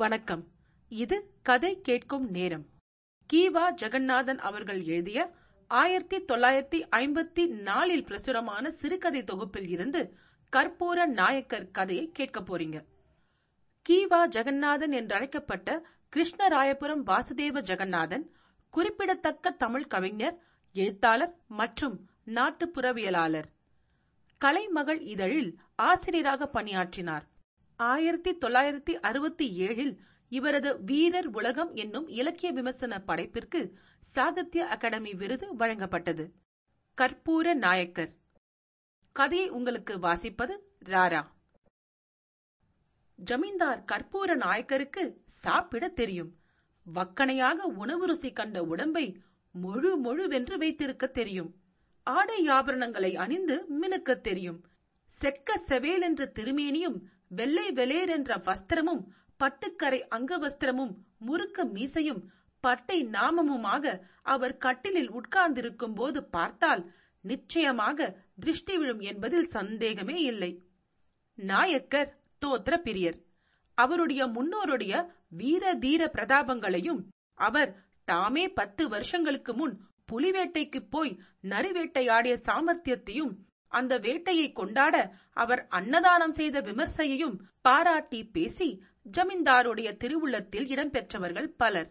வணக்கம். இது கதை கேட்கும் நேரம். கீவா ஜெகநாதன் அவர்கள் எழுதிய ஆயிரத்தி தொள்ளாயிரத்தி ஐம்பத்தி நாலில் பிரசுரமான சிறுகதை தொகுப்பில் இருந்து கற்பூர நாயக்கர் கதையை கேட்க போறீங்க. கீவா ஜெகநாதன் என்றழைக்கப்பட்ட கிருஷ்ணராயபுரம் வாசுதேவ ஜெகநாதன் குறிப்பிடத்தக்க தமிழ் கவிஞர் எழுத்தாளர் மற்றும் நாட்டுப்புறவியலாளர். கலைமகள் இதழில் ஆசிரியராக பணியாற்றினார். ஆயிரத்தி தொள்ளாயிரத்தி அறுபத்தி ஏழில் இவரது வீரர் உலகம் என்னும் இலக்கிய விமர்சன படைப்பிற்கு சாகித்ய அகாடமி விருது வழங்கப்பட்டது. கற்பூர நாயக்கர். கதையை உங்களுக்கு வாசிப்பது ராரா. ஜமீன்தார் கற்பூர நாயக்கருக்கு சாப்பிட தெரியும். வக்கனையாக உணவு ருசி கண்ட உடம்பை முழு முழுவென்று வைத்திருக்க தெரியும். ஆடை ஆபரணங்களை அணிந்து மினுக்க தெரியும். செக்க செவேல் என்ற திருமேனியும் வெள்ளை வெளேர் என்ற வஸ்திரமும் பட்டுக்கரை அங்கவஸ்திரமும் முறுக்க மீசையும் பட்டை நாமமுமாக அவர் கட்டிலில் உட்கார்ந்திருக்கும் போது பார்த்தால் நிச்சயமாக திருஷ்டி விழும் என்பதில் சந்தேகமே இல்லை. நாயக்கர் தோத்திர பிரியர் அவருடைய முன்னோருடைய வீர தீர பிரதாபங்களையும் அவர் தாமே பத்து வருஷங்களுக்கு முன் புலிவேட்டைக்குப் போய் நரிவேட்டையாடிய சாமர்த்தியத்தையும் அந்த வேட்டையை கொண்டாட அவர் அன்னதானம் செய்த விமர்சையையும் பாராட்டி பேசி ஜமீன்தாருடைய திருவுள்ளத்தில் இடம்பெற்றவர்கள் பலர்.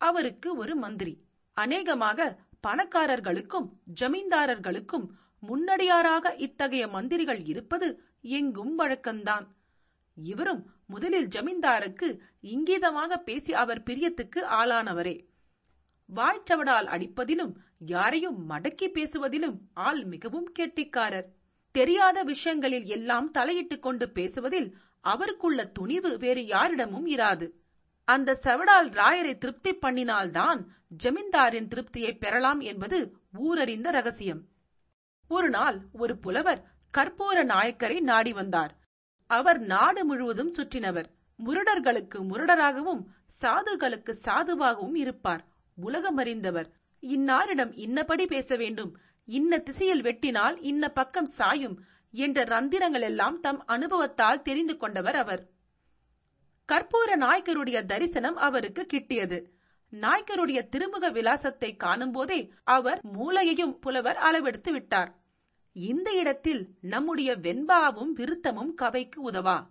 அவருக்கு ஒரு மந்திரி. அநேகமாக பணக்காரர்களுக்கும் ஜமீன்தாரர்களுக்கும் முன்னடியாராக இத்தகைய மந்திரிகள் இருப்பது எங்கும் வழக்கம்தான் இவரும் முதலில் ஜமீன்தாருக்கு இங்கீதமாக பேசி அவர் பிரியத்துக்கு ஆளானவரே. வாய்ச்சவடால் அடிப்பதிலும் யாரையும் மடக்கி பேசுவதிலும் ஆள் மிகவும் கெட்டிக்காரர். தெரியாத விஷயங்களில் எல்லாம் தலையிட்டுக் கொண்டு பேசுவதில் அவருக்குள்ள துணிவு வேறு யாரிடமும் இராது. அந்த செவடால் ராயரை திருப்தி பண்ணினால்தான் ஜமீன்தாரின் திருப்தியை பெறலாம் என்பது ஊரறிந்த ரகசியம். ஒரு நாள் ஒரு புலவர் கற்பூர நாயக்கரை நாடி வந்தார். அவர் நாடு முழுவதும் சுற்றினவர். முரடர்களுக்கு முரடராகவும் சாதுகளுக்கு சாதுவாகவும் இருப்பார். உலகம் அறிந்தவர் இன்னாரிடம் இன்னபடி பேச வேண்டும். இன்ன திசையில் வெட்டினால் இன்ன பக்கம் சாயும் என்ற ரந்திரங்கள் எல்லாம் தம் அனுபவத்தால் தெரிந்து கொண்டவர் அவர். கற்பூர நாயக்கருடைய தரிசனம் அவருக்கு கிட்டியது. நாயக்கருடைய திருமுக விலாசத்தை காணும்போதே அவர் மூளையையும் புலவர் அளவெடுத்து விட்டார். இந்த இடத்தில் நம்முடைய வெண்பாவும் விருத்தமும் கவைக்கு உதவா?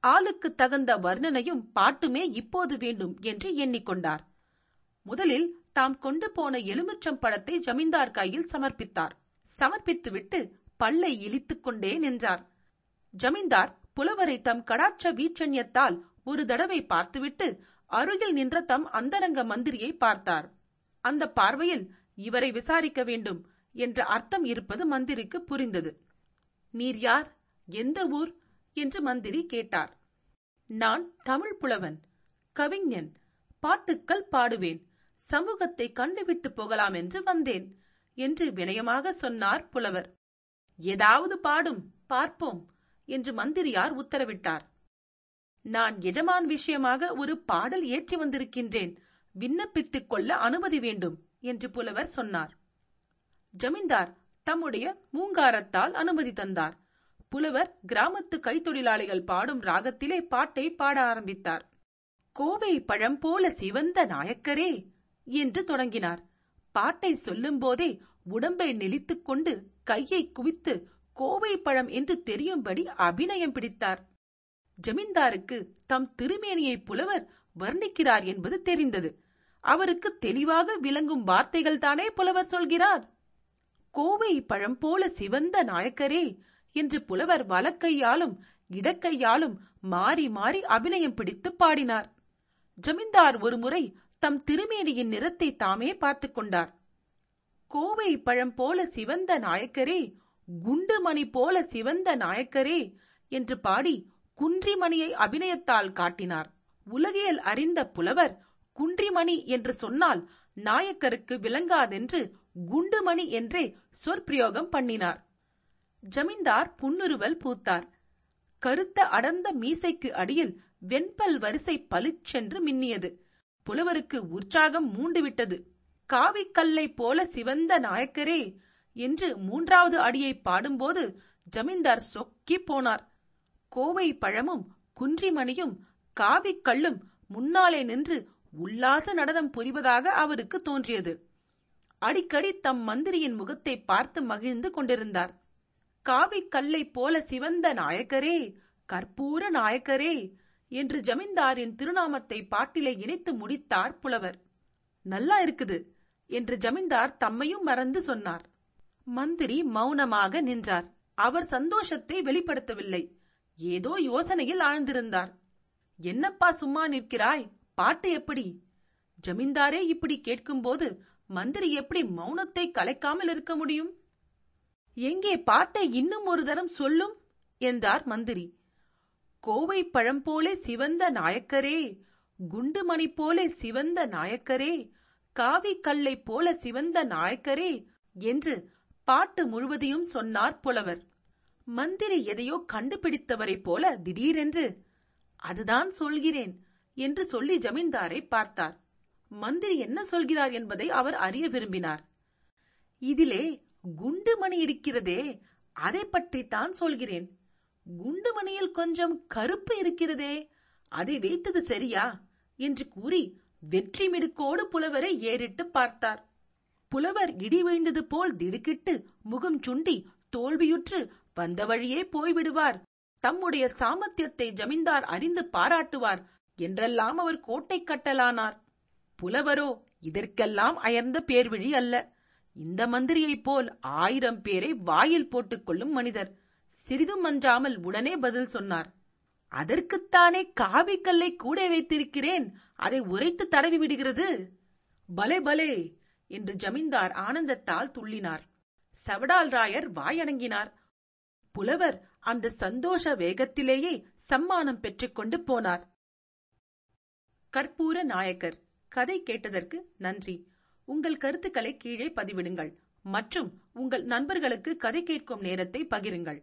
ஆளுக்கு தகுந்த வர்ணனையும் பாட்டுமே இப்போது வேண்டும் என்று எண்ணிக்கொண்டார். முதலில் தாம் கொண்டு போன எலுமிச்சம் பழத்தை ஜமீன்தார் கையில் சமர்ப்பித்தார். சமர்ப்பித்துவிட்டு பல்லை இழித்துக் கொண்டே நின்றார். ஜமீன்தார் புலவரை தம் கடாட்ச வீச்சன்யத்தால் ஒரு தடவை பார்த்துவிட்டு அருகில் நின்ற தம் அந்தரங்க மந்திரியை பார்த்தார். அந்த பார்வையில் இவரை விசாரிக்க வேண்டும் என்ற அர்த்தம் இருப்பது மந்திரிக்கு புரிந்தது. நீர் யார்? எந்த ஊர்? என்று மந்திரி கேட்டார். நான் தமிழ் புலவன் கவிஞன் பாட்டுக்கள் பாடுவேன். சமூகத்தை கண்டுவிட்டு போகலாம் என்று வந்தேன் என்று வினயமாக சொன்னார் புலவர். ஏதாவது பாடும் பார்ப்போம் என்று மந்திரியார் உத்தரவிட்டார். நான் எஜமான் விஷயமாக ஒரு பாடல் ஏற்றி வந்திருக்கின்றேன் விண்ணப்பித்துக் கொள்ள அனுமதி வேண்டும் என்று புலவர் சொன்னார். ஜமீன்தார் தம்முடைய மூங்காரத்தால் அனுமதி தந்தார். புலவர் கிராமத்து கைத்தொழிலாளிகள் பாடும் ராகத்திலே பாட்டை பாட ஆரம்பித்தார். கோவை பழம் போல சிவந்த நாயக்கரே என்று தொடங்கினார். பாட்டை சொல்லும் போதே உடம்பை நெளித்துக் கொண்டு கையை குவித்து கோவை பழம் என்று தெரியும்படி அபிநயம் பிடித்தார். ஜமீன்தாருக்கு தம் திருமேனியை புலவர் வர்ணிக்கிறார் என்பது தெரிந்தது. அவருக்கு தெளிவாக விளங்கும் வார்த்தைகள் தானே புலவர் சொல்கிறார். கோவை பழம் போல சிவந்த நாயக்கரே என்று புலவர் வலக்கையாலும் இடக்கையாலும் மாறி மாறி அபிநயம் பிடித்து பாடினார். ஜமீன்தார் ஒருமுறை தம் திருமேடியின் நிறத்தை தாமே பார்த்துக் கொண்டார். கோவை பழம் போல சிவந்த நாயக்கரே குண்டுமணி போல சிவந்த நாயக்கரே என்று பாடி குன்றிமணியை அபிநயத்தால் காட்டினார். உலகியல் அறிந்த புலவர் குன்றிமணி என்று சொன்னால் நாயக்கருக்கு விளங்காதென்று குண்டுமணி என்றே சொற்பிரயோகம் பண்ணினார். ஜமீன்தார் புன்னுருவல் பூத்தார். கருத்த அடர்ந்த மீசைக்கு அடியில் வெண்பல் வரிசை பளிச்சென்று மின்னியது. புலவருக்கு உற்சாகம் மூண்டுவிட்டது. காவிக்கல்லை போல சிவந்த நாயக்கரே என்று மூன்றாவது அடியை பாடும்போது ஜமீன்தார் சொக்கி போனார். கோவை பழமும் குன்றிமணியும் காவிக்கல்லும் முன்னாலே நின்று உல்லாச நடனம் புரிவதாக அவருக்கு தோன்றியது. அடிக்கடி தம் மந்திரியின் முகத்தை பார்த்து மகிழ்ந்து கொண்டிருந்தார். காவிக் கல்லைப் போல சிவந்த நாயக்கரே கற்பூர நாயக்கரே என்று ஜமீன்தாரின் திருநாமத்தை பாட்டிலே இணைத்து முடித்தார் புலவர். நல்லா இருக்குது என்று ஜமீன்தார் தம்மையும் மறந்து சொன்னார். மந்திரி மௌனமாக நின்றார். அவர் சந்தோஷத்தை வெளிப்படுத்தவில்லை. ஏதோ யோசனையில் ஆழ்ந்திருந்தார். என்னப்பா சும்மா நிற்கிறாய்? பாட்டு எப்படி? ஜமீன்தாரே இப்படி கேட்கும்போது மந்திரி எப்படி மௌனத்தை கலைக்காமல் இருக்க முடியும்? எங்கே பாட்டை இன்னும் ஒரு தரம் சொல்லும்? என்றார் மந்திரி. கோவை பழம் போலே சிவந்த நாயக்கரே குண்டுமணி போலே சிவந்த நாயக்கரே காவி கல்லை போல சிவந்த நாயக்கரே என்று பாட்டு முழுவதையும் சொன்னார் புலவர். மந்திரி எதையோ கண்டுபிடித்தவரைப் போல திடீரென்று அதுதான் சொல்கிறேன் என்று சொல்லி ஜமீன்தாரை பார்த்தார். மந்திரி என்ன சொல்கிறார் என்பதை அவர் அறிய விரும்பினார். இதிலே குண்டுமணி இருக்கிறதே அதை பற்றித்தான் சொல்கிறேன் குண்டுமணியில் கொஞ்சம் கருப்பு இருக்கிறதே அதை வைத்தது சரியா? என்று கூறி வெற்றி மிடுக்கோடு புலவரை ஏறிட்டு பார்த்தார். புலவர் இடி வீழ்ந்தது போல் திடுக்கிட்டு முகம் சுண்டி தோல்வியுற்று வந்த வழியே போய்விடுவார். தம்முடைய சாமர்த்தியத்தை ஜமீன்தார் அறிந்து பாராட்டுவார் என்றெல்லாம் அவர் கோட்டை கட்டலானார். புலவரோ இதற்கெல்லாம் அயர்ந்த பேர்விழி அல்ல. இந்த மந்திரியைப் போல் ஆயிரம் பேரை வாயில் போட்டுக் கொள்ளும் மனிதர். சிறிதும் அஞ்சாமல் உடனே பதில் சொன்னார். அதற்குத்தானே காவிக்கல்லை கூட வைத்திருக்கிறேன். அதை உரைத்து தடவி விடுகிறது. பலே பலே என்று ஜமீன்தார் ஆனந்தத்தால் துள்ளினார். சவடால் ராயர் வாயடங்கினார். புலவர் அந்த சந்தோஷ வேகத்திலேயே சம்மானம் பெற்றுக்கொண்டு போனார். கற்பூர நாயக்கர் கதை கேட்டதற்கு நன்றி. உங்கள் கருத்துக்களை கீழே பதிவிடுங்கள். மற்றும் உங்கள் நண்பர்களுக்கு கதை கேட்கும் நேரத்தை பகிருங்கள்.